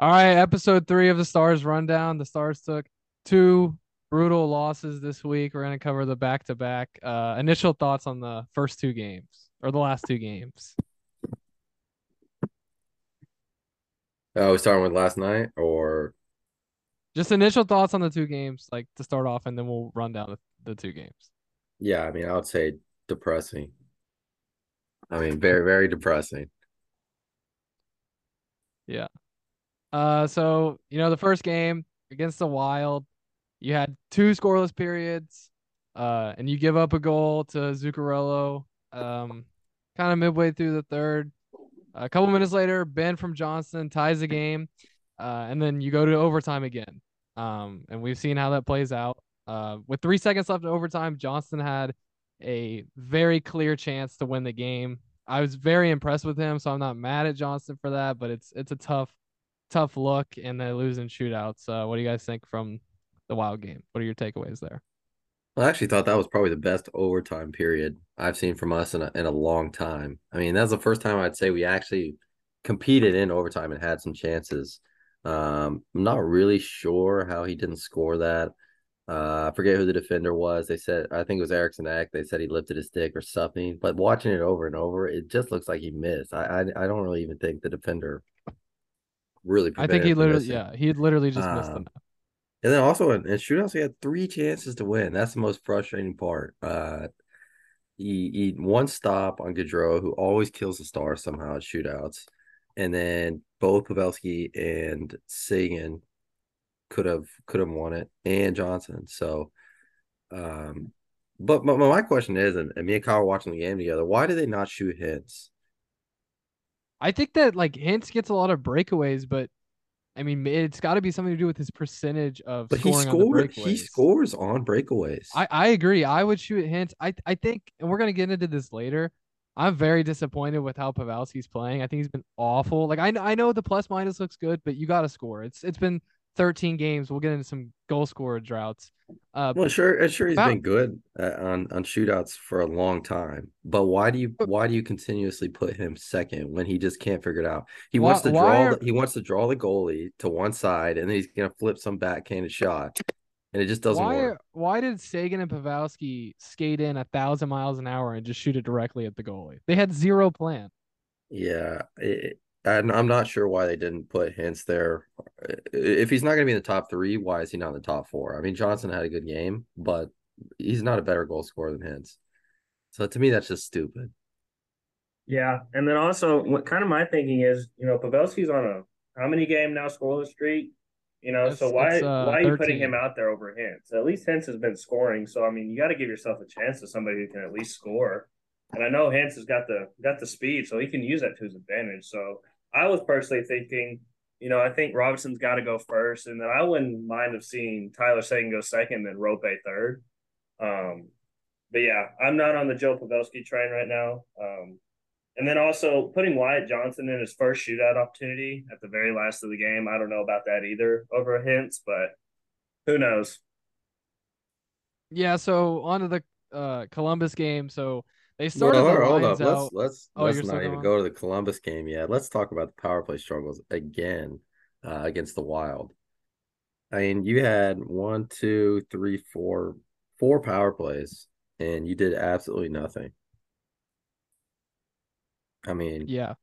All right, episode three of the Stars rundown. The Stars took two brutal losses this week. We're going to cover the back to back. Initial thoughts on the first two games or the last two games. Oh, we starting with last night or Just initial thoughts on the two games, like to start off, and then we'll run down the, the two games. yeah, I mean, I would say depressing. I mean, very, very depressing. Yeah. Uh, so you know the first game against the Wild, you had two scoreless periods, uh, and you give up a goal to Zuccarello, um, kind of midway through the third. A couple minutes later, Benn from Johnston ties the game, uh, and then you go to overtime again. Um, and we've seen how that plays out. Uh, with three seconds left in overtime, Johnston had a very clear chance to win the game. I was very impressed with him, so I'm not mad at Johnston for that, but it's it's a tough tough look and they lose in shootouts. Uh, what do you guys think from the Wild game? What are your takeaways there? I actually thought that was probably the best overtime period I've seen from us in a, in a long time. I mean, that's the first time I'd say we actually competed in overtime and had some chances. Um, I'm not really sure how he didn't score that. Uh, I forget who the defender was. They said I think it was Eriksson Ek. They said he lifted his stick or something. But watching it over and over, it just looks like he missed. I I, I don't really even think the defender really. I think he literally, yeah, he literally just missed Um, them. And then also in, in shootouts, he had three chances to win. That's the most frustrating part. Uh, he, he one stop on Gaudreau, who always kills the star somehow at shootouts, and then both Pavelski and Seguin could have could have won it, and Johnston. So, um, but, but my question is, and, and me and Kyle watching the game together. Why did they not shoot hits? I think that like Hintz gets a lot of breakaways, but I mean, it's got to be something to do with his percentage of But he scoring on the scored. He scores on breakaways. I, I agree. I would shoot Hintz. I I think, and we're gonna get into this later. I'm very disappointed with how Pavelski's playing. I think he's been awful. Like I I know the plus minus looks good, but you got to score. It's it's been 13 games. We'll get into some goal scorer droughts. Uh, Well, sure, sure, he's About- been good uh, on on shootouts for a long time. But why do you why do you continuously put him second when he just can't figure it out? He Why- wants to draw. are- the, he wants to draw the goalie to one side, and then he's gonna flip some backhanded shot, and it just doesn't why work. why did Seguin and Pavelski skate in a thousand miles an hour and just shoot it directly at the goalie? They had zero plan. Yeah, it, and I'm not sure why they didn't put Hintz there. If he's not gonna be in the top three, why is he not in the top four? I mean, Johnston had a good game, but he's not a better goal scorer than Hintz. So to me, that's just stupid. Yeah, and then also what kind of my thinking is, you know, Pavelski's on a how many game now scoreless streak? You know, so why uh, why are you 13. putting him out there over Hintz? At least Hintz has been scoring, so I mean, you got to give yourself a chance to somebody who can at least score. And I know Hintz has got the got the speed, so he can use that to his advantage. So I was personally thinking, you know, I think Robinson's got to go first, and then I wouldn't mind of seeing Tyler Seguin go second, and Roope third. Um, but yeah, I'm not on the Joe Pavelski train right now. Um, and then also putting Wyatt Johnston in his first shootout opportunity at the very last of the game. I don't know about that either over a Hintz, but who knows? Yeah, so on to the uh Columbus game. So they started hold, the hold up. out. Let's let's Oh, let's not even go to the Columbus game yet. Let's talk about the power play struggles again uh, against the Wild. I mean, you had one, two, three, four, four power plays, and you did absolutely nothing. I mean, Yeah.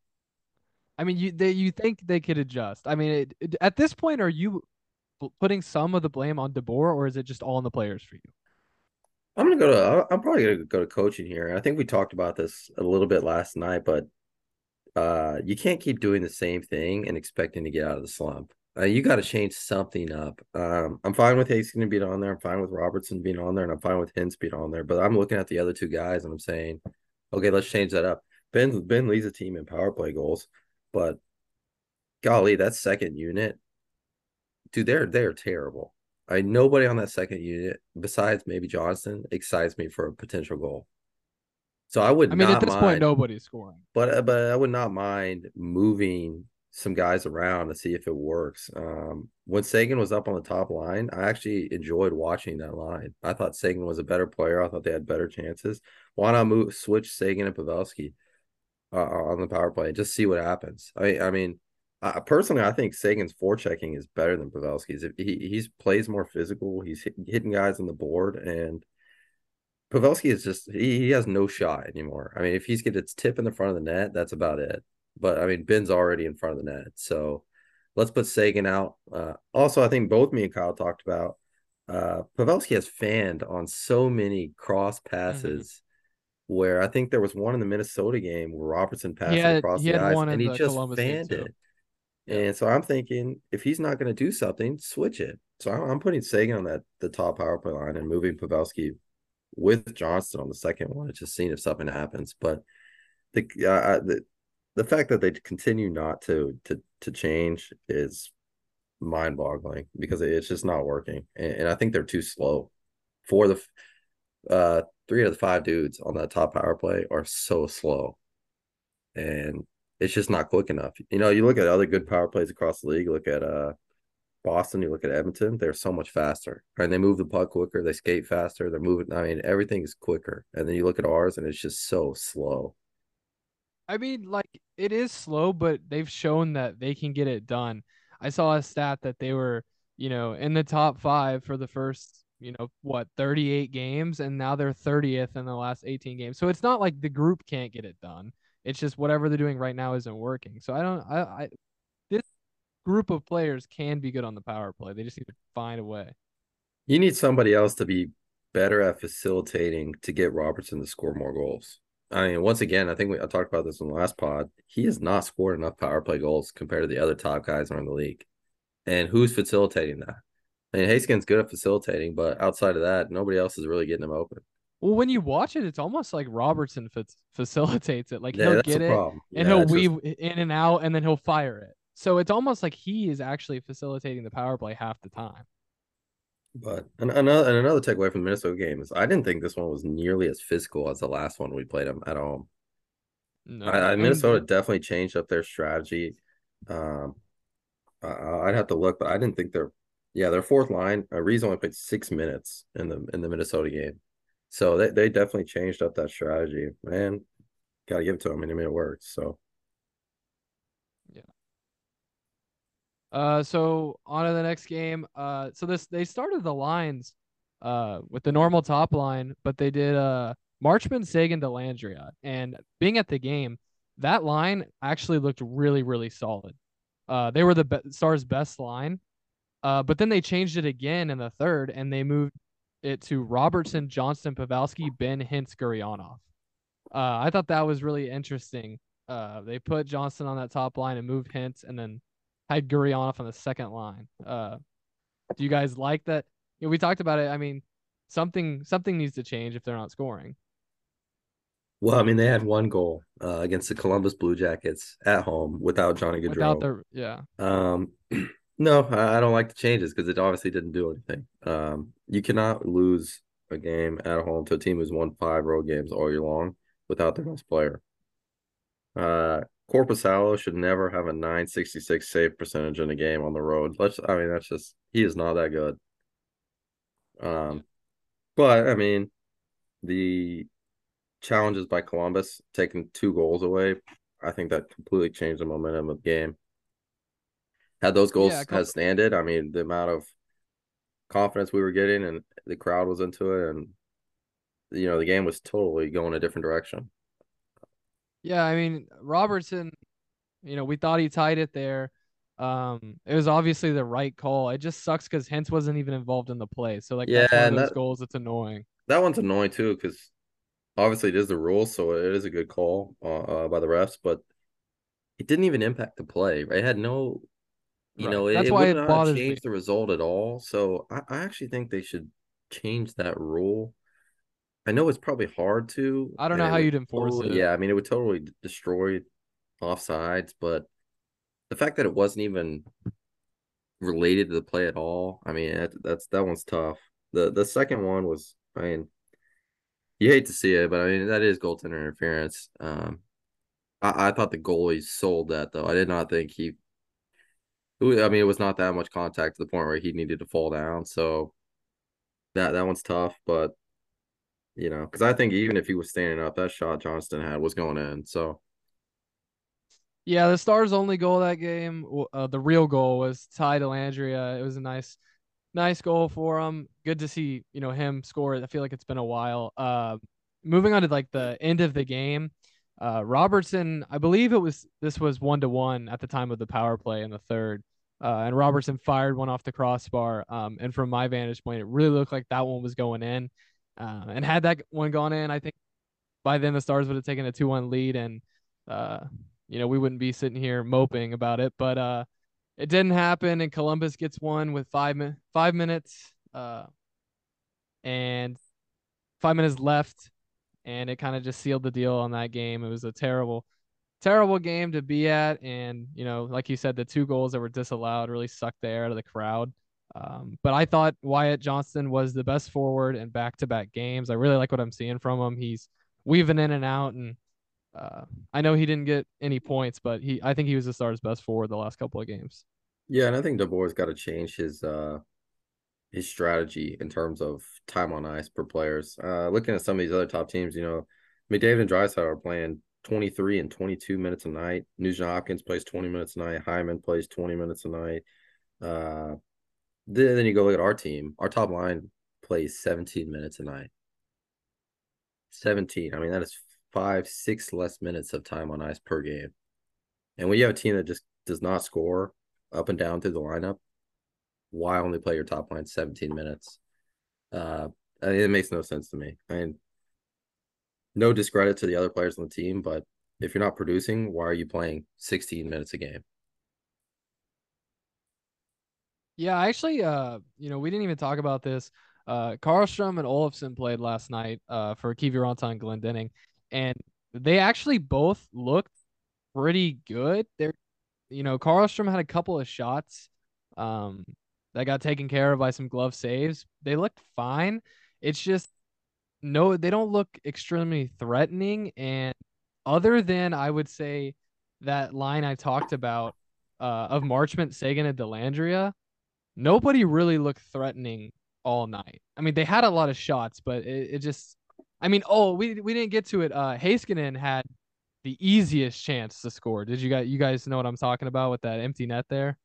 I mean, you they you think they could adjust. I mean, it, it- at this point, are you putting some of the blame on DeBoer, or is it just all on the players for you? I'm gonna go to. I'm probably gonna go to coaching here. I think we talked about this a little bit last night, but uh, you can't keep doing the same thing and expecting to get out of the slump. Uh, you got to change something up. Um, I'm fine with Haskin being on there. I'm fine with Robertson being on there, and I'm fine with Hintz being on there. But I'm looking at the other two guys, and I'm saying, okay, let's change that up. Benn Benn leads a team in power play goals, but golly, that second unit, dude, they're they're terrible. I nobody on that second unit besides maybe Johnston excites me for a potential goal. So I would I mean, not at this mind, point, nobody's scoring. but uh, but I would not mind moving some guys around to see if it works. Um, when Seguin was up on the top line, I actually enjoyed watching that line. I thought Seguin was a better player. I thought they had better chances. Why not move switch Seguin and Pavelski uh, on the power play and just see what happens? I I mean, Uh, personally, I think Seguin's forechecking is better than Pavelski's. He he's plays more physical. He's hit, hitting guys on the board, and Pavelski is just he, he has no shot anymore. I mean, if he's get its tip in the front of the net, that's about it. But I mean, Benn's already in front of the net, so let's put Seguin out. Uh, also, I think both me and Kyle talked about uh, Pavelski has fanned on so many cross mm-hmm. passes. Mm-hmm where I think there was one in the Minnesota game where Robertson passed had, across the ice and he just fanned it. And so I'm thinking if he's not going to do something, switch it. So I'm putting Seguin on that the top power play line and moving Pavelski with Johnston on the second one. Just seeing if something happens. But the uh, the the fact that they continue not to to to change is mind boggling because it's just not working. And, and, I think they're too slow for the uh three out of the five dudes on that top power play are so slow. And it's just not quick enough. You know, you look at other good power plays across the league, look at uh Boston, you look at Edmonton, they're so much faster. And they move the puck quicker, they skate faster, they're moving. I mean, everything is quicker. And then you look at ours and it's just so slow. I mean, like it is slow, but they've shown that they can get it done. I saw a stat that they were, you know, in the top five for the first, you know, what, 38 games, and now they're 30th in the last 18 games. So it's not like the group can't get it done. It's just whatever they're doing right now isn't working. So I don't I, I this group of players can be good on the power play. They just need to find a way. You need somebody else to be better at facilitating to get Robertson to score more goals. I mean, once again, I think we I talked about this in the last pod. He has not scored enough power play goals compared to the other top guys around the league. And who's facilitating that? I mean, Heiskanen good at facilitating, but outside of that, nobody else is really getting him open. Well, when you watch it, it's almost like Robertson f- facilitates it. Like yeah, he'll get it and yeah, he'll weave just... in and out, and then he'll fire it. So it's almost like he is actually facilitating the power play half the time. But another and another takeaway from the Minnesota game is I didn't think this one was nearly as physical as the last one we played them at home. No, I, I, Minnesota definitely changed up their strategy. Um, I, I'd have to look, but I didn't think their yeah their fourth line. Uh, Reese only played six minutes in the in the Minnesota game. So they, they definitely changed up that strategy. Man, gotta give it to them. And I mean it worked. So yeah. Uh so on to the next game. Uh so this they started the lines uh with the normal top line, but they did uh Marchment Seguin Dellandrea. And being at the game, that line actually looked really, really solid. Uh they were the be- Stars best line. Uh, but then they changed it again in the third, and they moved it to Robertson, Johnston, Pavelski, Benn Hintz, Gurianov. Uh, I thought that was really interesting. Uh, they put Johnston on that top line and moved Hintz, and then had Gurianov on the second line. Uh, do you guys like that? You know, we talked about it. I mean, something something needs to change if they're not scoring. Well, I mean, they had one goal uh, against the Columbus Blue Jackets at home without Johnny Gaudreau. Without their, yeah. Um, no, I, don't like the changes because it obviously didn't do anything. Um, you cannot lose a game at home to a team who's won five road games all year long without their best player. Uh, Korpisalo should never have a 966 save percentage in a game on the road. Let's, I mean, that's just he is not that good. Um, but I mean, the challenges by Columbus taking two goals away, I think that completely changed the momentum of the game. Had those goals yeah, had standed, I mean, the amount of confidence we were getting and the crowd was into it and you know, the game was totally going a different direction. Yeah, I mean, Robertson, you know, we thought he tied it there. Um, it was obviously the right call. It just sucks because Hintz wasn't even involved in the play. So like, yeah, that's those that, goals. It's annoying. That one's annoying too because obviously it is the rule, so it is a good call uh, uh, by the refs, but it didn't even impact the play. Right? It had no you right. know, That's it, why it would not change the result at all. So I, I actually think they should change that rule. I know it's probably hard to. I don't know how you'd enforce totally, it. Yeah, I mean, it would totally destroy offsides, but the fact that it wasn't even related to the play at all, I mean, that, that's that one's tough. The the second one was, I mean, you hate to see it, but I mean that is goaltender interference. Um, I, I thought the goalie sold that though. I did not think he I mean, it was not that much contact to the point where he needed to fall down. So that that one's tough, but you know, because I think even if he was standing up, that shot Johnston had was going in. So Yeah, the Stars' only goal that game, uh, the real goal was Ty Dellandrea. It was a nice, nice goal for him. Good to see, you know, him score. I feel like it's been a while. Uh, moving on to like the end of the game, uh, Robertson, I believe it was this was one to one at the time of the power play in the third. Uh, and Robertson fired one off the crossbar. Um, and from my vantage point, it really looked like that one was going in. Uh, and had that one gone in, I think by then the Stars would have taken a two one lead, and uh, you know we wouldn't be sitting here moping about it. But uh, it didn't happen, and Columbus gets one with five mi- five minutes, uh, and five minutes left, and it kind of just sealed the deal on that game. It was a terrible terrible game to be at. And, you know, like you said, the two goals that were disallowed really sucked the air out of the crowd. Um, but I thought Wyatt Johnston was the best forward in back to back games. I really like what I'm seeing from him. He's weaving in and out. And uh, I know he didn't get any points, but he I think he was the Stars' best forward the last couple of games. Yeah, and I think DeBoer's got to change his uh his strategy in terms of time on ice per players. Uh looking at some of these other top teams, you know, McDavid and Draisaitl are playing 23 and 22 minutes a night. Nugent Hopkins plays 20 minutes a night. Hyman plays 20 minutes a night. Uh, then, then you go look at our team. Our top line plays 17 minutes a night. 17. I mean, that is five, six less minutes of time on ice per game. And when you have a team that just does not score up and down through the lineup, why only play your top line 17 minutes? Uh, I mean, it makes no sense to me. I mean, no discredit to the other players on the team, but if you're not producing, why are you playing 16 minutes a game? Yeah, actually, uh, you know, we didn't even talk about this. Uh, Karlstrom and Olofsson played last night uh, for Kiviranta and Glendening, and they actually both looked pretty good. They're, you know, Karlstrom had a couple of shots um, that got taken care of by some glove saves. They looked fine. It's just no, they don't look extremely threatening. And other than I would say that line I talked about uh, of Marchment, Seguin, and Dellandrea, nobody really looked threatening all night. I mean, they had a lot of shots, but it, it just, I mean, oh, we we didn't get to it. Uh, Heiskanen had the easiest chance to score. Did you guys you guys know what I'm talking about with that empty net there?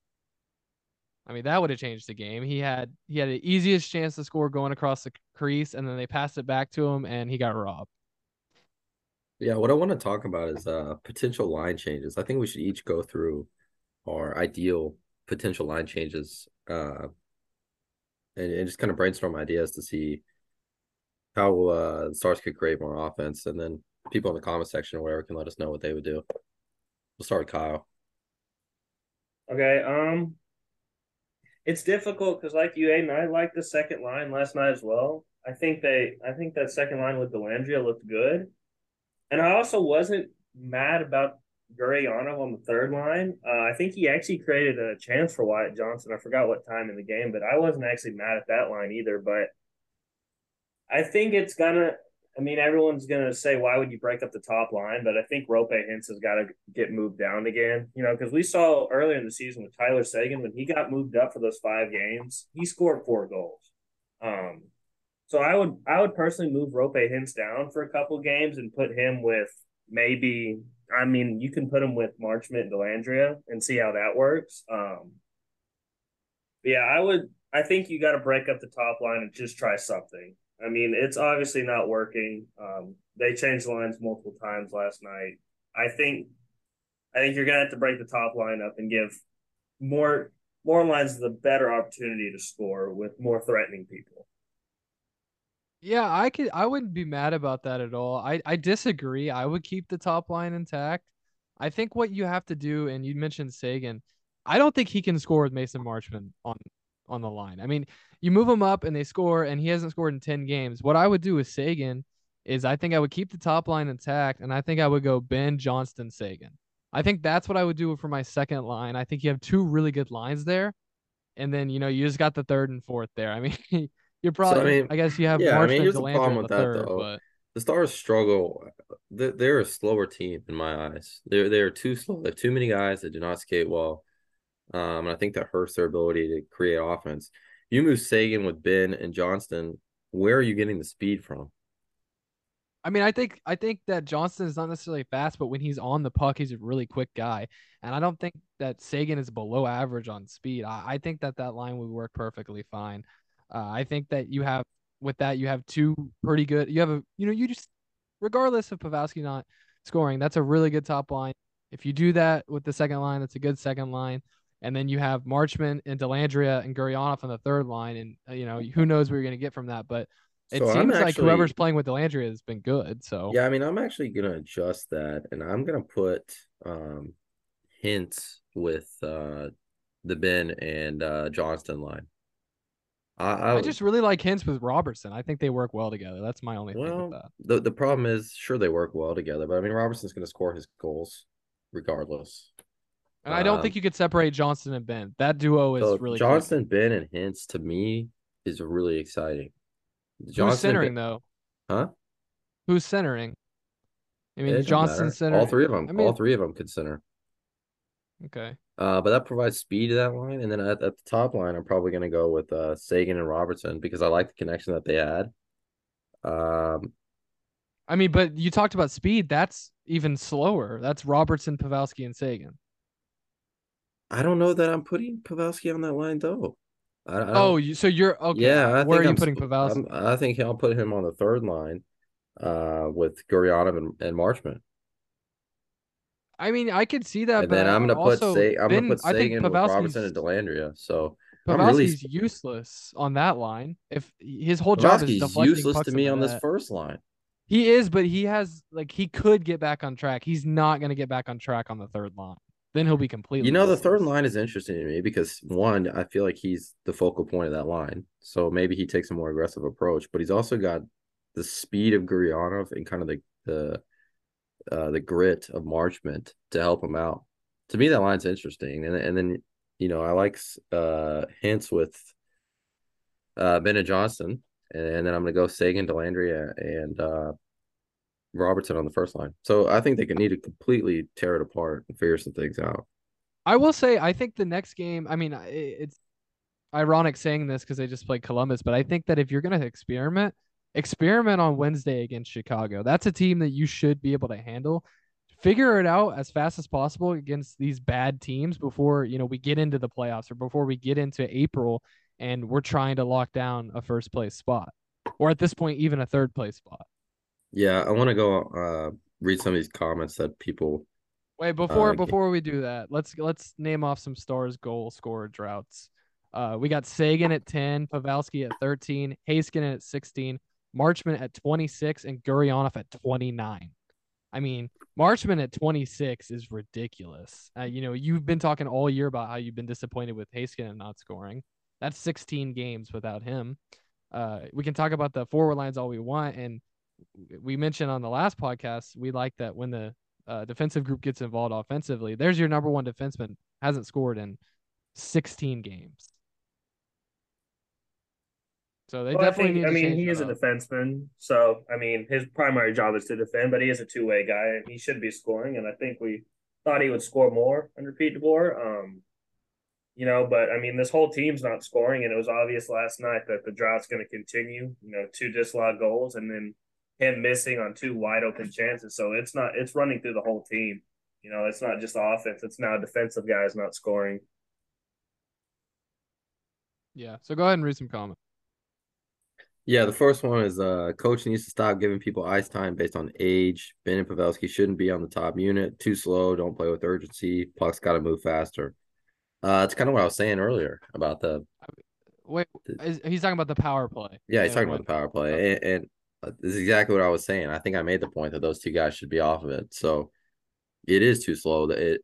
I mean, that would have changed the game. He had he had the easiest chance to score going across the crease, and then they passed it back to him, and he got robbed. Yeah, what I want to talk about is uh potential line changes. I think we should each go through our ideal potential line changes uh and, and just kind of brainstorm ideas to see how uh the stars could create more offense and then people in the comment section or whatever can let us know what they would do. We'll start with Kyle. Okay, um it's difficult because, like you, Aiden, I like the second line last night as well. I think they, I think that second line with Dellandrea looked good, and I also wasn't mad about Gurianov on the third line. Uh, I think he actually created a chance for Wyatt Johnston. I forgot what time in the game, but I wasn't actually mad at that line either. But I think it's gonna I mean, everyone's going to say, why would you break up the top line? But I think Roope Hintz has got to get moved down again. You know, because we saw earlier in the season with Tyler Seguin, when he got moved up for those five games, he scored four goals. Um, so I would I would personally move Roope Hintz down for a couple games and put him with maybe I mean you can put him with Marchment and Dellandrea and see how that works. Um, yeah, I would I think you got to break up the top line and just try something. I mean, it's obviously not working. Um, they changed lines multiple times last night. I think, I think you're gonna have to break the top line up and give more more lines the better opportunity to score with more threatening people. Yeah, I could. I wouldn't be mad about that at all. I I disagree. I would keep the top line intact. I think what you have to do, and you mentioned Seguin. I don't think he can score with Mason Marchment on on the line. I mean, you move him up and they score, and he hasn't scored in 10 games. What I would do with Seguin is I think I would keep the top line intact, and I think I would go Benn Johnston Seguin. I think that's what I would do for my second line. I think you have two really good lines there, and then you know you just got the third and fourth there. I mean, you're probably. So, I, mean, I guess you have. Yeah, I mean, here's the problem with the that third, though. But... The Stars struggle. They're a slower team in my eyes. They're they're too slow. They have too many guys that do not skate well. Um, and I think that hurts their ability to create offense. You move Seguin with Benn and Johnston. Where are you getting the speed from? I mean, I think I think that Johnston is not necessarily fast, but when he's on the puck, he's a really quick guy, and I don't think that Seguin is below average on speed. I, I think that that line would work perfectly fine. Uh, I think that you have with that you have two pretty good. You have a you know you just regardless of Pavelski not scoring, that's a really good top line. If you do that with the second line, that's a good second line. And then you have Marchment and Dellandrea and Gurianov on the third line, and uh, you know who knows where you're going to get from that, but it So seems like whoever's playing with Dellandrea has been good. So Yeah, I mean, I'm actually gonna adjust that, and I'm gonna put um Hintz with uh the Benn and uh Johnston line. I, I, I just really like Hintz with Robertson. I think they work well together. That's my only thing well, with that. the the problem is, sure they work well together, but I mean, Robertson's gonna score his goals regardless. And I don't um, think you could separate Johnston and Benn. That duo is So really Johnston, Benn, and Hintz to me is really exciting. Who's centering Benn- though? huh? Who's centering? I mean, Johnston matter. center. All three of them. I mean- all three of them could center. Okay. Uh, but that provides speed to that line, and then at, at the top line, I'm probably going to go with uh Seguin and Robertson because I like the connection that they had. Um, I mean, but you talked about speed. That's even slower. That's Robertson, Pavelski, and Seguin. I don't know that I'm putting Pavelski on that line though. I, I don't- Oh, you, so you're okay. yeah. I where are you I'm putting Pavelski? I'm- I think I'll put him on the third line, uh, with Gurianov and, and Marchment. I mean, I could see that, and but then I'm gonna put I'm gonna put Seguin with Robertson and Dellandrea. So I'm really Pavelski's useless on that line. If his whole job is Pavelski's deflecting useless pucks to me on this first line. He is, but he has like he could get back on track. He's not going to get back on track on the third line. Then he'll be completely. You know, the third line is interesting to me because one, I feel like he's the focal point of that line. So maybe he takes a more aggressive approach, but he's also got the speed of Gurianov and kind of the the uh, the grit of Marchment to help him out. To me, that line's interesting, and and then you know I like uh Hintz with uh Bennett Johnston, and then I'm gonna go Seguin, Dellandrea, and uh Robertson on the first line. So I think they could need to completely tear it apart and figure some things out. I will say, I think the next game. I mean, it's ironic saying this because they just played Columbus, but I think that if you're going to experiment, experiment on Wednesday against Chicago. That's a team that you should be able to handle. Figure it out as fast as possible against these bad teams before you know we get into the playoffs or before we get into April and we're trying to lock down a first place spot or at this point even a third place spot. Yeah, I want to go uh read some of these comments that people Wait, before Uh, before we do that, let's let's name off some stars goal scorer droughts. Uh, we got Seguin at 10, Pavelski at 13, Haskin at 16, Marchment at 26, and Gurianov at 29. I mean, Marchment at 26 is ridiculous. Uh, you know, you've been talking all year about how you've been disappointed with Haskin and not scoring. That's 16 games without him. Uh, we can talk about the forward lines all we want, and we mentioned on the last podcast we like that when the uh, defensive group gets involved offensively. There's your number one defenseman hasn't scored in 16 games. So they Well, I definitely think, need. I mean, he is a defenseman, so I mean, his primary job is to defend, but he is a two way guy, and he should be scoring. And I think we thought he would score more under Pete DeBoer. Um, you know, but I mean, this whole team's not scoring, and it was obvious last night that the drought's going to continue. You know, two disallowed goals, and then him missing on two wide open chances. So it's not it's running through the whole team. You know, it's not just offense; it's now defensive guys not scoring. Yeah. So go ahead and read some comments. Yeah, the first one is uh coach needs to stop giving people ice time based on age. Benn and Pavelski shouldn't be on the top unit. Too slow, don't play with urgency. Puck's gotta move faster. Uh it's kind of what I was saying earlier about the Wait, is, he's talking about the power play. yeah, he's and talking about the power play. And, and this is exactly what I was saying. I think I made the point that those two guys should be off of it. So it is too slow. That it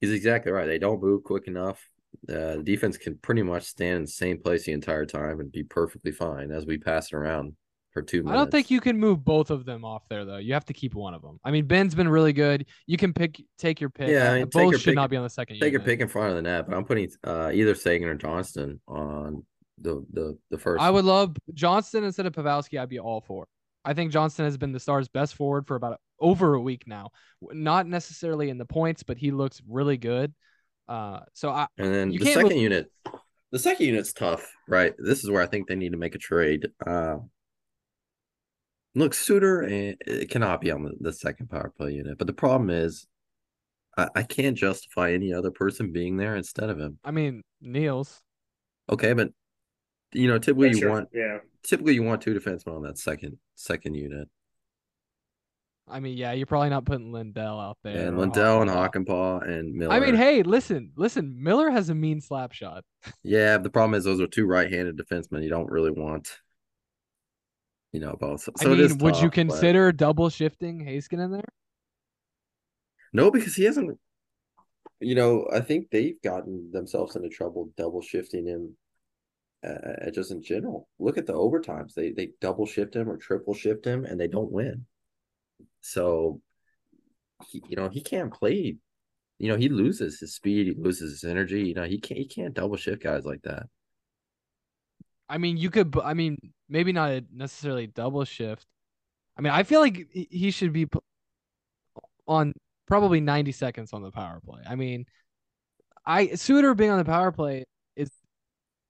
he's exactly right. They don't move quick enough. Uh, the defense can pretty much stand in the same place the entire time and be perfectly fine as we pass it around for two minutes. I don't think you can move both of them off there though. You have to keep one of them. I mean, Benn's been really good. You can pick, take your pick. Yeah, I Uh, mean, both should pick- not be on the second. take your pick in front of the net, but I'm putting uh, either Seguin or Johnston on the the the first. I would love Johnston instead of Pavelski. I'd be all for. I think Johnston has been the Stars' best forward for about over a week now. Not necessarily in the points, but he looks really good. Uh, so I and then the second move- unit. The second unit's tough, right? This is where I think they need to make a trade. Uh, Look, Suter and it cannot be on the, the second power play unit, but the problem is, I, I can't justify any other person being there instead of him. I mean, Niels. Okay, but you know, typically That's you your- want yeah. typically you want two defensemen on that second second unit, I mean, yeah, you're probably not putting Lindell out there. and Lindell and Hakanpää. Hakanpää and Miller. I mean, hey, listen, listen. Miller has a mean slap shot. yeah, the problem is those are two right-handed defensemen. You don't really want, you know, both. So I mean, would you tough, but- consider double shifting Haskin in there? No, because he hasn't. You know, I think they've gotten themselves into trouble double shifting him. Uh, just in general, look at the overtimes. They they double shift him or triple shift him, and they don't win. So, he, you know, he can't play. You know, he loses his speed. He loses his energy. You know, he can't he can't double shift guys like that. I mean, you could. I mean, maybe not necessarily double shift. I mean, I feel like he- should be on probably 90 seconds on the power play. I mean, I Suter being on the power play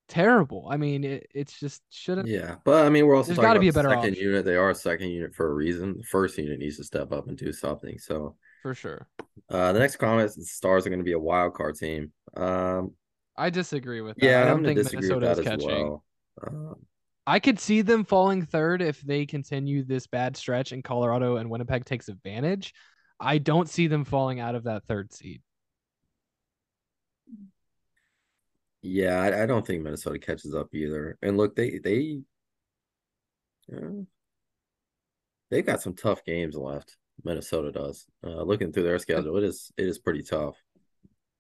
terrible. I mean, it, it's just shouldn't. Yeah, but I mean, we're also There's talking gotta be a better second option. unit. They are a second unit for a reason. The first unit needs to step up and do something. So, For sure. uh, the next comment is the Stars are going to be a wild card team. Um, I disagree with that. Yeah, I I'm don't gonna think Minnesota that is catching. well. Um, I could see them falling third if they continue this bad stretch and Colorado and Winnipeg takes advantage. I don't see them falling out of that third seed. Yeah, I, I don't think Minnesota catches up either. And look, they they uh, they've got some tough games left. Minnesota does. Uh, looking through their schedule, it is it is pretty tough.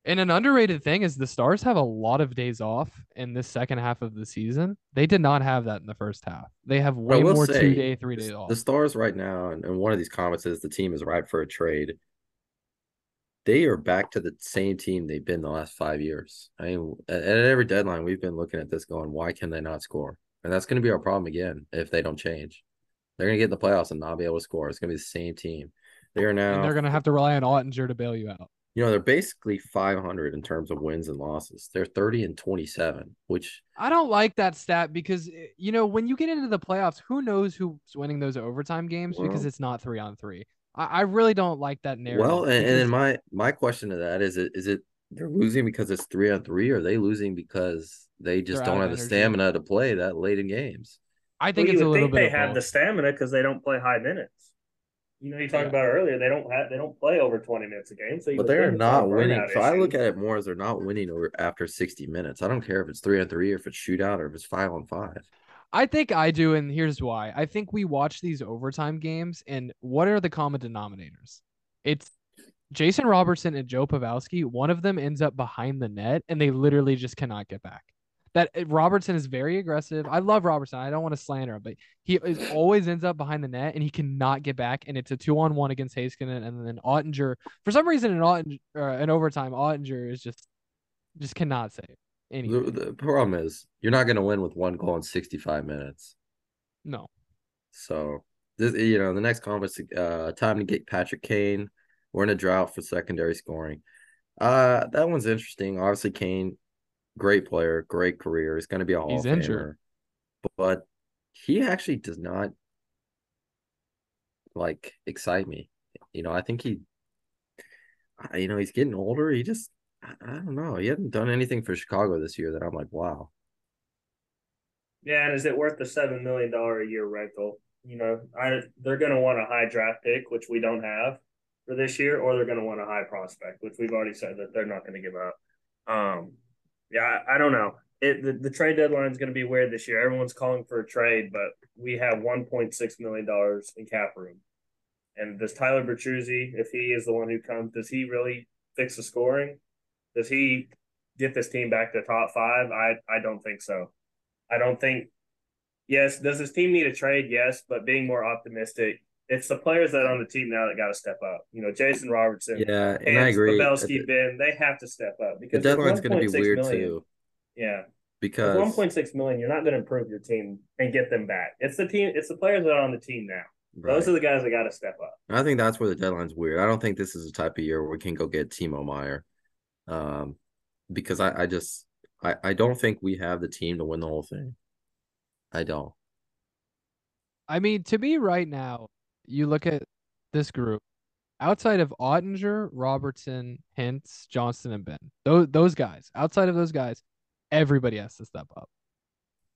And an underrated thing is the Stars have a lot of days off in this second half of the season. They did not have that in the first half. They have way more say, two day, three day off. The Stars right now, and, and one of these comments is the team is ripe for a trade. They are back to the same team they've been the last five years. I mean, at, at every deadline, we've been looking at this going, why can they not score? And that's going to be our problem again if they don't change. They're going to get in the playoffs and not be able to score. It's going to be the same team. They are now, and they're gonna have to rely on Oettinger to bail you out. you know, they're basically 500 in terms of wins and losses. They're 30 and 27, which I don't like that stat because eh, you know when you get into the playoffs, who knows who's winning those overtime games because it's not three on three. I, I really don't like that narrative. Well, and, and then my my question to that is it is it they're losing because it's three on three, or are they losing because they just They're don't have of the stamina to play that late in games? I think well, it's you a would little think bit they of have the stamina because they don't play high minutes. You know, you talked Yeah. about earlier. They don't have they don't play over twenty minutes a game. So, But they are not winning. So I look at it more as they're not winning over after sixty minutes. I don't care if it's three on three, or if it's shootout, or if it's five on five. I think I do, and here's why. I think we watch these overtime games, and what are the common denominators? It's Jason Robertson and Joe Pavelski. One of them ends up behind the net, and they literally just cannot get back. That Robertson is very aggressive. I love Robertson. I don't want to slander him, but he is always ends up behind the net, and he cannot get back. And it's a two on one against Heiskanen, and then Oettinger. For some reason, in Oettinger, uh, in overtime, Oettinger is just just cannot save The, the problem is you're not going to win with one goal in sixty five minutes. No. So this, you know, the next conference, uh, time to get Patrick Kane. We're in a drought for secondary scoring. Uh, that one's interesting. Obviously, Kane, great player, great career. He's going to be a Hall He's of injured. Famer, but he actually does not like excite me. You know, I think he, you know, he's getting older. He just, I, don't know. He hasn't done anything for Chicago this year that I'm like, wow. Yeah, and is it worth the seven million dollar a year rental? You know, I they're going to want a high draft pick, which we don't have for this year, or they're going to want a high prospect, which we've already said that they're not going to give up. Um, yeah, I, I don't know. It the, the trade deadline is going to be weird this year. Everyone's calling for a trade, but we have one point six million dollars in cap room. And does Tyler Bertuzzi, if he is the one who comes, does he really fix the scoring? Does he get this team back to top five? I I don't think so. I don't think. Yes, does this team need a trade? Yes, but being more optimistic, it's the players that are on the team now that got to step up. You know, Jason Robertson, Yeah, and I agree. Pavelski, The, Benn, they have to step up because with deadline's going to be weird million- too Yeah, because one point six million, you're not going to improve your team and get them back. It's the team. It's the players that are on the team now. Those are the guys that got to step up. I think that's where the deadline's weird. I don't think this is the type of year where we can go get Timo Meier. Um, because I, I just I, I don't think we have the team to win the whole thing. I don't. I mean, to me right now, you look at this group outside of Oettinger, Robertson, Hintz, Johnston, and Benn. Those those guys. Outside of those guys, everybody has to step up.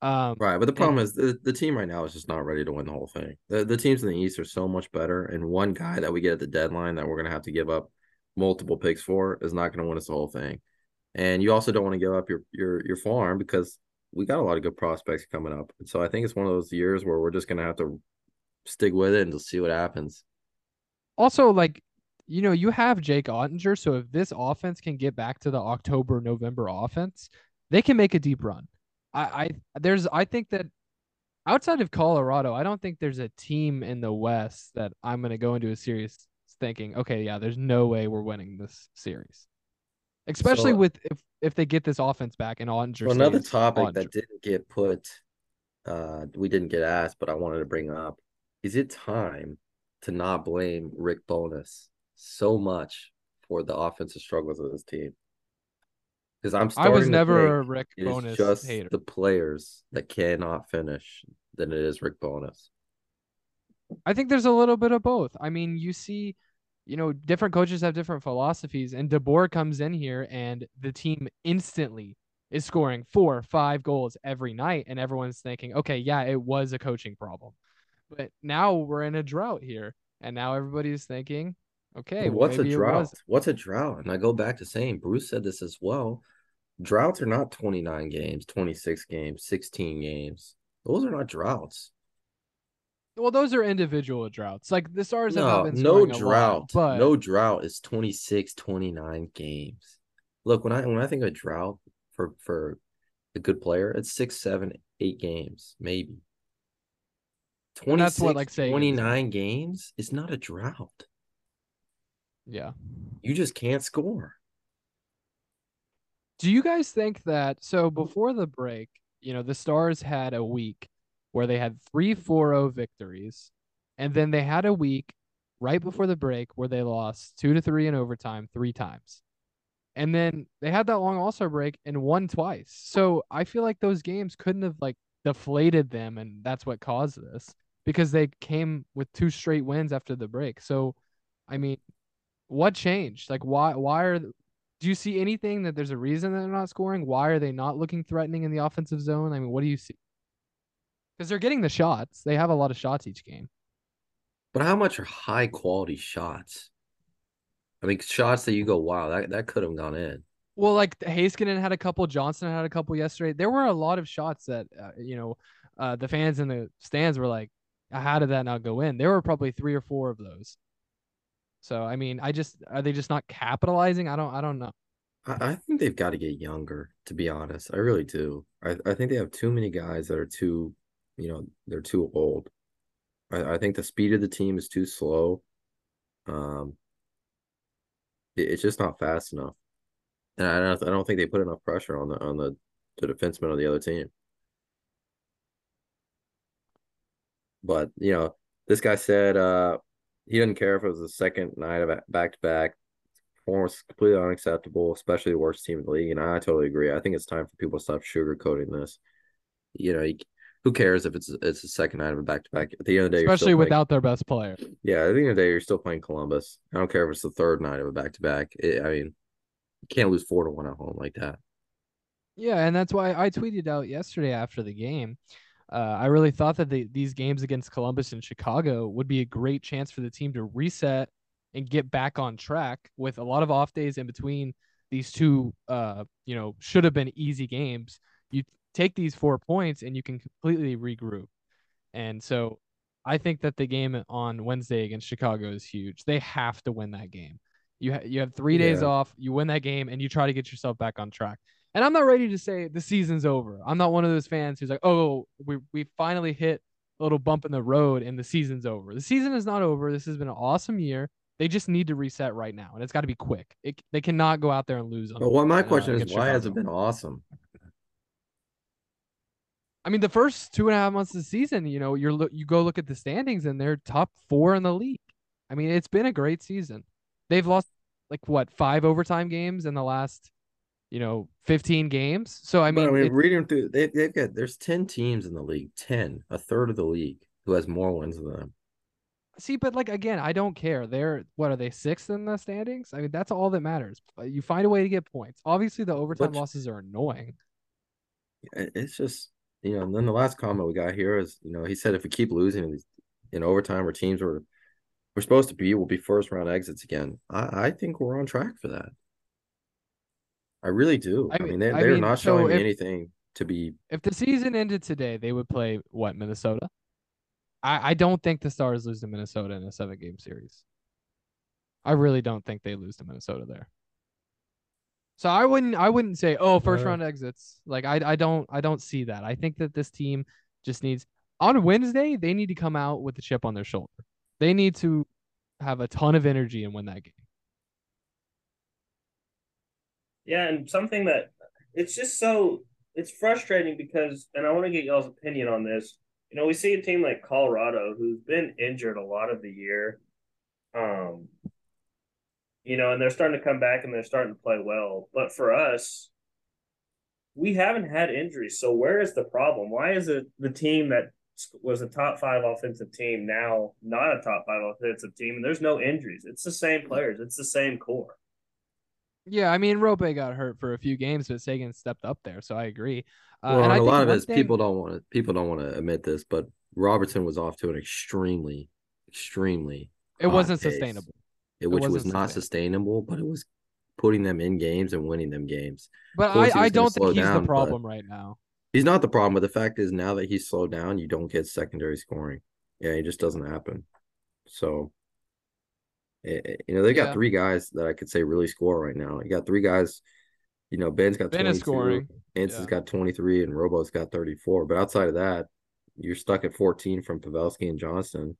Um, Right, but the problem and- is the, the team right now is just not ready to win the whole thing. The the teams in the East are so much better, and one guy that we get at the deadline that we're gonna have to give up multiple picks for is not gonna win us the whole thing. And you also don't want to give up your your your farm because we got a lot of good prospects coming up. And so I think it's one of those years where we're just gonna have to stick with it and just see what happens. also like you know you have Jake Oettinger, so if this offense can get back to the October November offense, they can make a deep run. I, I there's I think that outside of Colorado, I don't think there's a team in the West that I'm gonna go into a series thinking, okay, yeah, there's no way we're winning this series. Especially So- with if if they get this offense back and Oettinger. Well, another topic that didn't get put, uh, we didn't get asked, but I wanted to bring up: Is it time to not blame Rick Bowness so much for the offensive struggles of this team? Because I'm I starting was to never a Rick Bowness just hater. the players that cannot finish than it is Rick Bowness. I think there's a little bit of both. I mean, you see, you know, different coaches have different philosophies, and DeBoer comes in here, and the team instantly is scoring four, five goals every night, and everyone's thinking, okay, yeah, it was a coaching problem, but now we're in a drought here, and now everybody's thinking, okay, what's a drought? What's a drought? And I go back to saying Bruce said this as well. Droughts are not 29 games, 26 games, 16 games. Those are not droughts. Well, those are individual droughts. Like the Stars have No, been no a lot, drought. but No drought is 26, 29 games. Look, when I when I think of a drought for for a good player, it's six, seven, eight games, maybe. And 26, that's what, like, Seguin is. 29 games is not a drought. yeah. You just can't score. Do you guys think that so before the break, you know, the Stars had a week where they had three 4-0 victories, and then they had a week right before the break where they lost two to three in overtime three times. And then they had that long all-star break and won twice. So I feel like those games couldn't have like deflated them, and that's what caused this because they came with two straight wins after the break. So I mean, what changed? Like why why are do you see anything that there's a reason that they're not scoring? Why are they not looking threatening in the offensive zone? I mean, what do you see? Because they're getting the shots. They have a lot of shots each game. But how much are high quality shots? I mean, shots that you go, wow, that, that could have gone in. Well, like Heiskanen had a couple, Johnston had a couple yesterday. There were a lot of shots that uh, you know, uh, the fans in the stands were like, "How did that not go in?" There were probably three or four of those. So I mean, I just are they just not capitalizing? I don't I don't know. I, I think they've got to get younger, to be honest. I really do. I, I think they have too many guys that are too, you know, they're too old. I, I think the speed of the team is too slow. Um, it- it's just not fast enough, and I don't, I don't think they put enough pressure on the on the the defenseman of the other team. But you know, this guy said uh he didn't care if it was the second night of back to back. Performance completely unacceptable, especially the worst team in the league. And I totally agree. I think it's time for people to stop sugarcoating this. You know, who cares if it's it's the second night of a back to back? At the end of the day, Especially still playing- without their best player. yeah, at the end of the day, you're still playing Columbus. I don't care if it's the third night of a back to back. I mean, you can't lose four to one at home like that. Yeah, and that's why I tweeted out yesterday after the game. Uh, I really thought that the, these games against Columbus and Chicago would be a great chance for the team to reset and get back on track with a lot of off days in between these two, uh, you know, should have been easy games. You take these four points and you can completely regroup. And so I think that the game on Wednesday against Chicago is huge. They have to win that game. You ha- you have three days Yeah. off. You win that game and you try to get yourself back on track. And I'm not ready to say the season's over. I'm not one of those fans who's like, oh, we we finally hit a little bump in the road and the season's over. The season is not over. This has been an awesome year. They just need to reset right now, and it's got to be quick. It, they cannot go out there and lose. On, But what my uh, question is, against why has Chicago. it been awesome? I mean, the first two and a half months of the season, you know, you're you go look at the standings and they're top four in the league. I mean, it's been a great season. They've lost like what five overtime games in the last, you know, fifteen games. So I But mean, it- reading through, they, they've got there's ten teams in the league, ten, a third of the league who has more wins than them. See, but like again, I don't care. They're what are they sixth in the standings? I mean, that's all that matters. You find a way to get points. Obviously, the overtime losses are annoying. It's just you know. And then the last comment we got here is you know he said if we keep losing in, overtime or teams were we're supposed to be we'll be first round exits again. I, I think we're on track for that. I really do. I I mean- mean, they, I they're mean, not so showing me if- anything to be. If the season ended today, they would play what Minnesota. I I don't think the Stars lose to Minnesota in a seven game series. I really don't think they lose to Minnesota there. So I wouldn't I wouldn't say oh first round exits. Like I I don't I don't see that. I think that this team just needs on Wednesday they need to come out with a chip on their shoulder. They need to have a ton of energy and win that game. Yeah, and something that it's just so it's frustrating because, and I want to get y'all's opinion on this. You know, we see a team like Colorado who's been injured a lot of the year. Um, you know, and they're starting to come back and they're starting to play well. But for us, we haven't had injuries. So where is the problem? Why is it the team that was a top five offensive team now not a top five offensive team? And there's no injuries. It's the same players. It's the same core. Yeah, I mean Roope got hurt for a few games, but Seguin stepped up there, so I agree. Uh, well, and and I a think lot of one it is thing- people don't want to people don't want to admit this, but Robertson was off to an extremely, extremely It wasn't pace. sustainable. It, which was wasn't sustainable, but it was putting them in games and winning them games. But I, I don't think he's down, the problem right now. He's not the problem, but the fact is now that he's slowed down, you don't get secondary scoring. Yeah, it just doesn't happen. So, eh, eh, you know, they got Yeah. three guys that I could say really score right now. You got three guys. You know, Benn's got Ben 22, is scoring. Anson's yeah. got 23, and Robo's got 34. But outside of that, you're stuck at 14 from Pavelski and Johnston.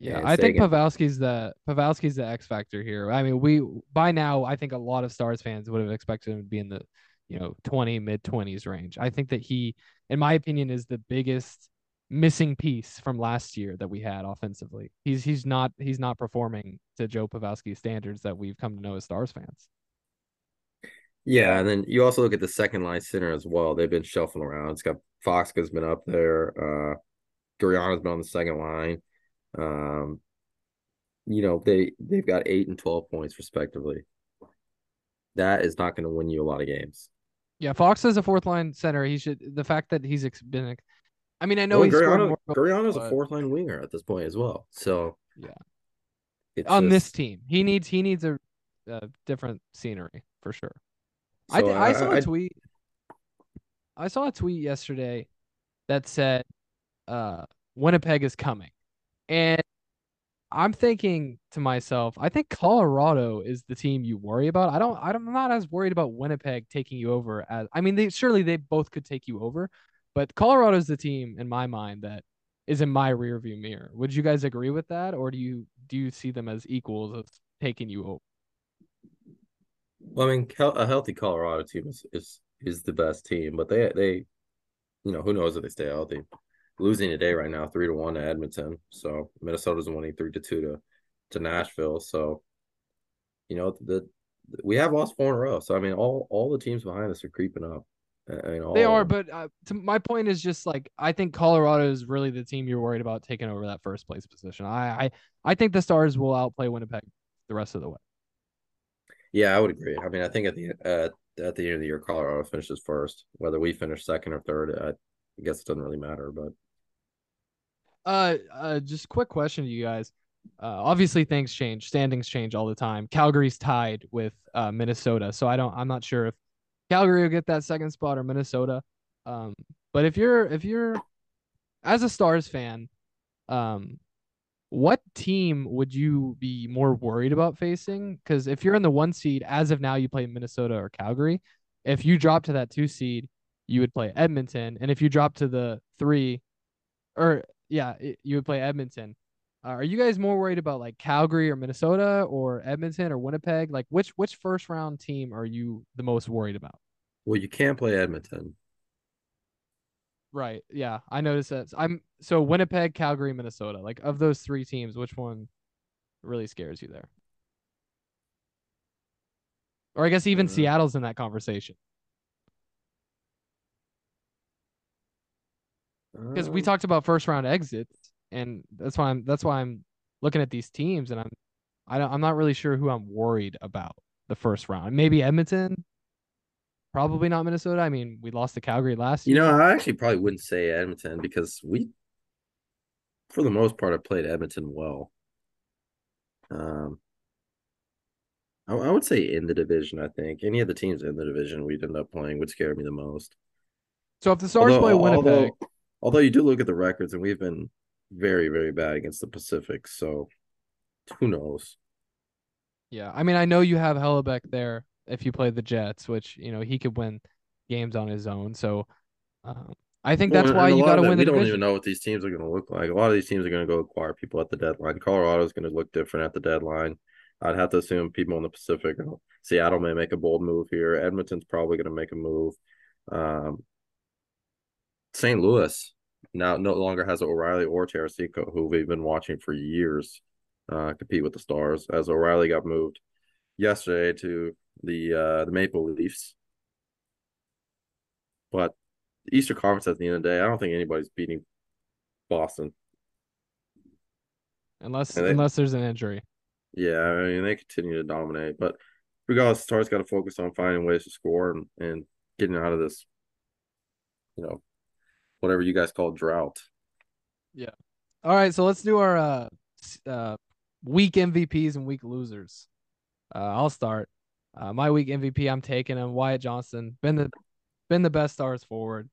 Yeah, I think. Pavelski's the Pavelski's the X factor here. I mean, we by now I think a lot of Stars fans would have expected him to be in the, you know, 20 mid 20s range. I think that he in my opinion is the biggest missing piece from last year that we had offensively. He's he's not he's not performing to Joe Pavelski standards that we've come to know as Stars fans. Yeah, and then you also look at the second line center as well. They've been shuffling around. It's got Faksa's been up there. Uh Gurianov's been on the second line. Um, you know, they they've got eight and twelve points respectively. That is not going to win you a lot of games. Yeah, Fox is a fourth line center. He should the fact that he's been I mean, I know Well, he's scored Gurianov, more Gurianov's a fourth line winger at this point as well. So Yeah. on this team. He needs he needs a, a different scenery for sure. I, so did, I saw a I- tweet. I saw a tweet yesterday that said, uh, "Winnipeg is coming," and I'm thinking to myself, I think Colorado is the team you worry about. I don't. I'm not as worried about Winnipeg taking you over as. I mean, they surely they both could take you over, but Colorado's the team in my mind that is in my rearview mirror. Would you guys agree with that, or do you do you see them as equals of taking you over? Well, I mean, a healthy Colorado team is, is is the best team, but they they, you know, who knows if they stay healthy. Losing today right now, three to one to Edmonton. So Minnesota's winning three to two to to Nashville. So, you know, the we have lost four in a row. So I mean, all all the teams behind us are creeping up. I mean, all They are, but uh, to my point is just like I think Colorado is really the team you're worried about taking over that first place position. I I, I think the Stars will outplay Winnipeg the rest of the way. yeah, I would agree. I mean, I think at the at at the end of the year, Colorado finishes first. Whether we finish second or third, I guess it doesn't really matter. But Uh, uh, just quick question to you guys. Uh, obviously things change, standings change all the time. Calgary's tied with uh Minnesota, so I don't. I'm not sure if Calgary will get that second spot or Minnesota. Um, but if you're if you're as a Stars fan, um, what team would you be more worried about facing? Because if you're in the one seed, as of now, you play Minnesota or Calgary. If you drop to that two seed, you would play Edmonton, and if you drop to the three, or yeah, it- you would play Edmonton. Uh, are you guys more worried about like Calgary or Minnesota or Edmonton or Winnipeg? Like which which first round team are you the most worried about? well, you can't play Edmonton. Right. Yeah, I noticed that. I'm so Winnipeg, Calgary, Minnesota. Like of those three teams, which one really scares you there? Or I guess even Uh, Seattle's in that conversation because we Um, talked about first round exits. and that's why I'm that's why I'm looking at these teams, and I'm I don't, I'm not really sure who I'm worried about the first round. Maybe Edmonton, probably not Minnesota. I mean, we lost to Calgary last You year. You know, I actually probably wouldn't say Edmonton because we, for the most part, have played Edmonton well. Um, I, I would say in the division. I think any of the teams in the division we'd end up playing would scare me the most. So if the Stars play Winnipeg, although, although you do look at the records, and we've been very, very bad against the Pacific. So who knows? yeah, I mean, I know you have Hellebuyck there if you play the Jets, which you know he could win games on his own. So um, I think Well, that's why you got to win the game. We don't division. even know what these teams are going to look like. A lot of these teams are going to go acquire people at the deadline. Colorado is going to look different at the deadline. I'd have to assume people in the Pacific. Seattle may make a bold move here. Edmonton's probably going to make a move. Um, St. Louis now no longer has O'Reilly or Tarasenko, who we've been watching for years, uh, compete with the Stars. As O'Reilly got moved yesterday to the uh, the Maple Leafs, but the Eastern Conference at the end of the day, I don't think anybody's beating Boston. unless they- unless there's an injury. Yeah, I mean they continue to dominate, but regardless, Stars got to focus on finding ways to score and, and getting out of this, you know, whatever you guys call drought. Yeah. All right, so let's do our uh, uh week MVPs and week losers. Uh, I'll start. Uh, my week MVP, I'm taking him. Wyatt Johnston been the been the best stars forward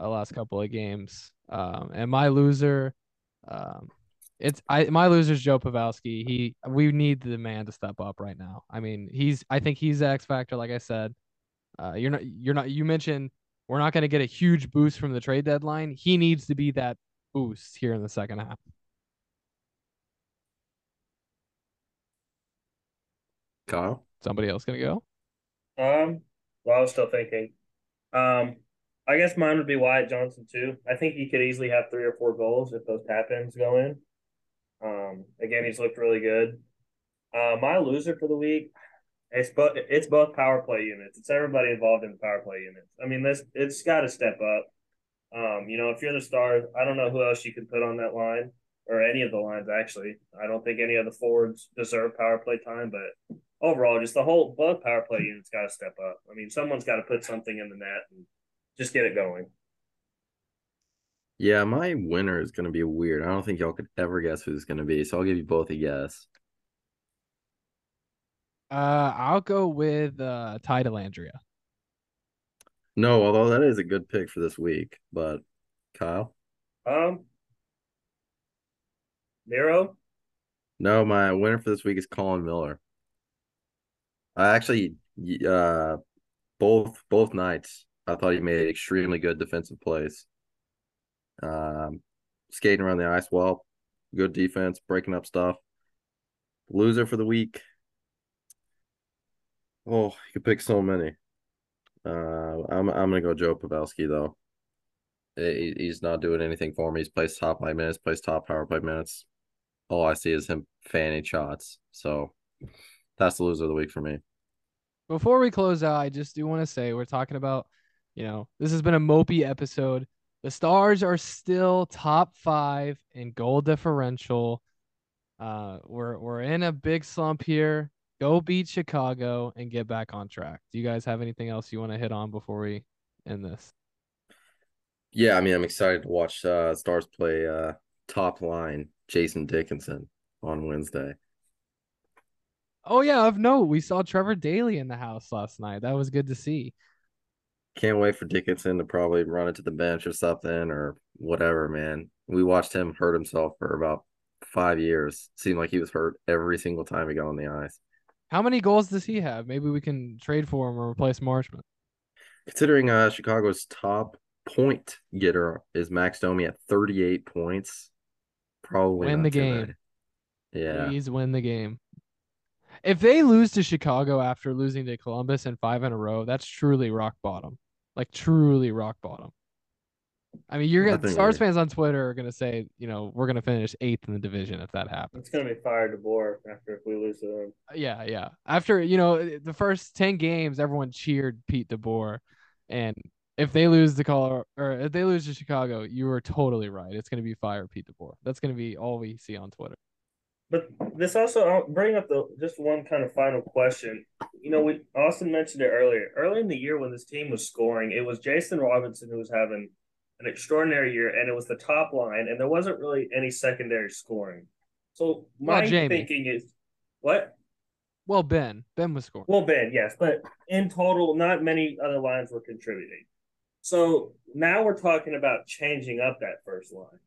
uh, last couple of games. Um, and my loser, um, it's I my loser's Joe Pavelski. He we need the man to step up right now. I mean, he's I think he's the X factor. Like I said, uh, you're not you're not you mentioned we're not going to get a huge boost from the trade deadline. He needs to be that boost here in the second half. Kyle, Somebody else gonna go? Um, well, I was still thinking. Um, I guess mine would be Wyatt Johnston too. I think he could easily have three or four goals if those tap ins go in. Um, again, he's looked really good. Uh, my loser for the week, it's both it's both power play units. It's everybody involved in the power play units. I mean, this it's got to step up. Um, you know, if you're the Stars, I don't know who else you could put on that line or any of the lines actually. I don't think any of the forwards deserve power play time, but overall, just the whole both power play units got to step up. I mean, someone's got to put something in the net and just get it going. yeah, my winner is going to be weird. I don't think y'all could ever guess who it's going to be, so I'll give you both a guess. Uh, I'll go with uh Ty Dellandrea. No, although that is a good pick for this week, but Kyle, Um, Miro, no, my winner for this week is Colin Miller. I actually, uh, both both nights, I thought he made extremely good defensive plays. Um, skating around the ice well, good defense, breaking up stuff. Loser for the week. Oh, you could pick so many. Uh, I'm I'm gonna go Joe Pavelski though. He- he's not doing anything for me. He's plays top play minutes, plays top power play minutes. All I see is him fanning shots. So that's the loser of the week for me. Before we close out, I just do want to say we're talking about, you know, this has been a mopey episode. The Stars are still top five in goal differential. Uh, we're we're in a big slump here. Go beat Chicago and get back on track. Do you guys have anything else you want to hit on before we end this? Yeah, I mean, I'm excited to watch uh Stars play uh top line Jason Dickinson on Wednesday. Oh yeah, of note, we saw Trevor Daley in the house last night. That was good to see. Can't wait for Dickinson to probably run into the bench or something or whatever, man. We watched him hurt himself for about five years. Seemed like he was hurt every single time he got on the ice. How many goals does he have? Maybe we can trade for him or replace Marchment. Considering uh Chicago's top point getter is Max Domi at 38 points, probably Win the game. Yeah. Please win the game. If they lose to Chicago after losing to Columbus in five in a row, that's truly rock bottom. Like truly rock bottom. I mean, you're gonna think Stars fans on Twitter are gonna say, you know, we're gonna finish eighth in the division if that happens. it's gonna be fire fired DeBoer after if we lose to them. Uh, yeah, yeah. After you know eh, the first ten games, everyone cheered Pete DeBoer, and if they lose the Colorado or if they lose to Chicago, you were totally right. It's going to be fire Pete DeBoer. That's going to be all we see on Twitter. But this also I'll bring up the just one kind of final question. You know, we Austin mentioned it earlier. Early in the year when this team was scoring, it was Jason Robertson who was having an extraordinary year, and it was the top line, and there wasn't really any secondary scoring. So my Well, thinking is, what? Well, Benn, Benn was scoring. Well, Benn, yes, but in total, not many other lines were contributing. So now we're talking about changing up that first line.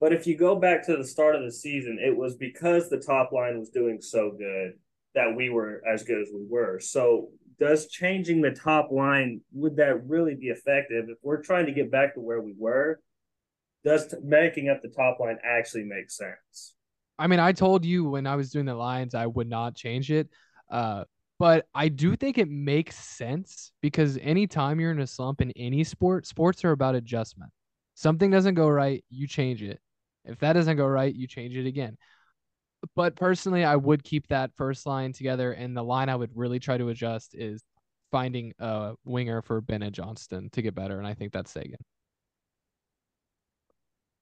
But if you go back to the start of the season, it was because the top line was doing so good that we were as good as we were. So does changing the top line would that really be effective if we're trying to get back to where we were? Does t- making up the top line actually make sense? I mean, I told you when I was doing the lines, I would not change it. Uh, but I do think it makes sense because anytime you're in a slump in any sport, sports are about adjustment. Something doesn't go right, you change it. If that doesn't go right, you change it again. But personally, I would keep that first line together, and the line I would really try to adjust is finding a winger for Bennett Johnston to get better, and I think that's Seguin.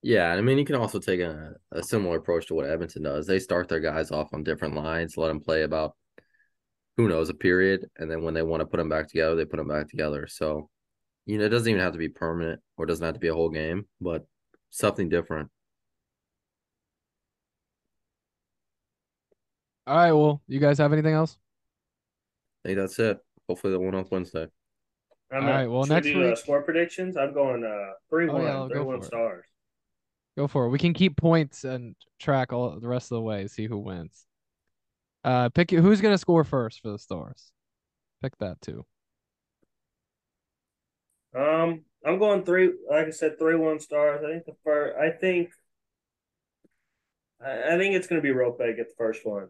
Yeah, I mean, you can also take a, a similar approach to what Edmonton does. They start their guys off on different lines, let them play about who knows a period, and then when they want to put them back together, they put them back together. So, you know, it doesn't even have to be permanent or doesn't have to be a whole game, but something different. All right, well, you guys have anything else? I think that's it. Hopefully, the one on Wednesday. I'm All right, well, should we next do, uh, week- score predictions. I'm going uh three Oh, one, yeah, three go one for it. stars. Go for it. We can keep points and track all the rest of the way, see who wins. Uh, pick who's gonna score first for the Stars. Pick that too. Um, I'm going three. Like I said, three one stars. I think the first. I think. I, I think it's going to be Roope get the first one.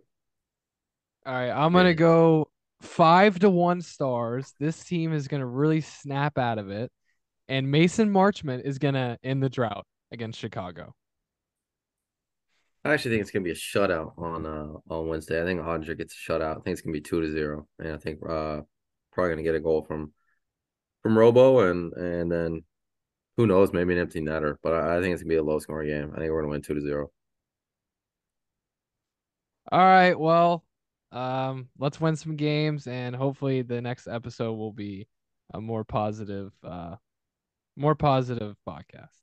All right, I'm gonna go five to one Stars. This team is gonna really snap out of it, and Mason Marchment is gonna end the drought against Chicago. I actually think it's gonna be a shutout on uh on Wednesday. I think Odger gets a shutout. I think it's gonna be two to zero, and I think uh probably gonna get a goal from from Robo, and and then who knows, maybe an empty netter. But I, I think it's gonna be a low scoring game. I think we're gonna win two to zero. All right, well, um, let's win some games, and hopefully the next episode will be a more positive, uh, more positive podcast.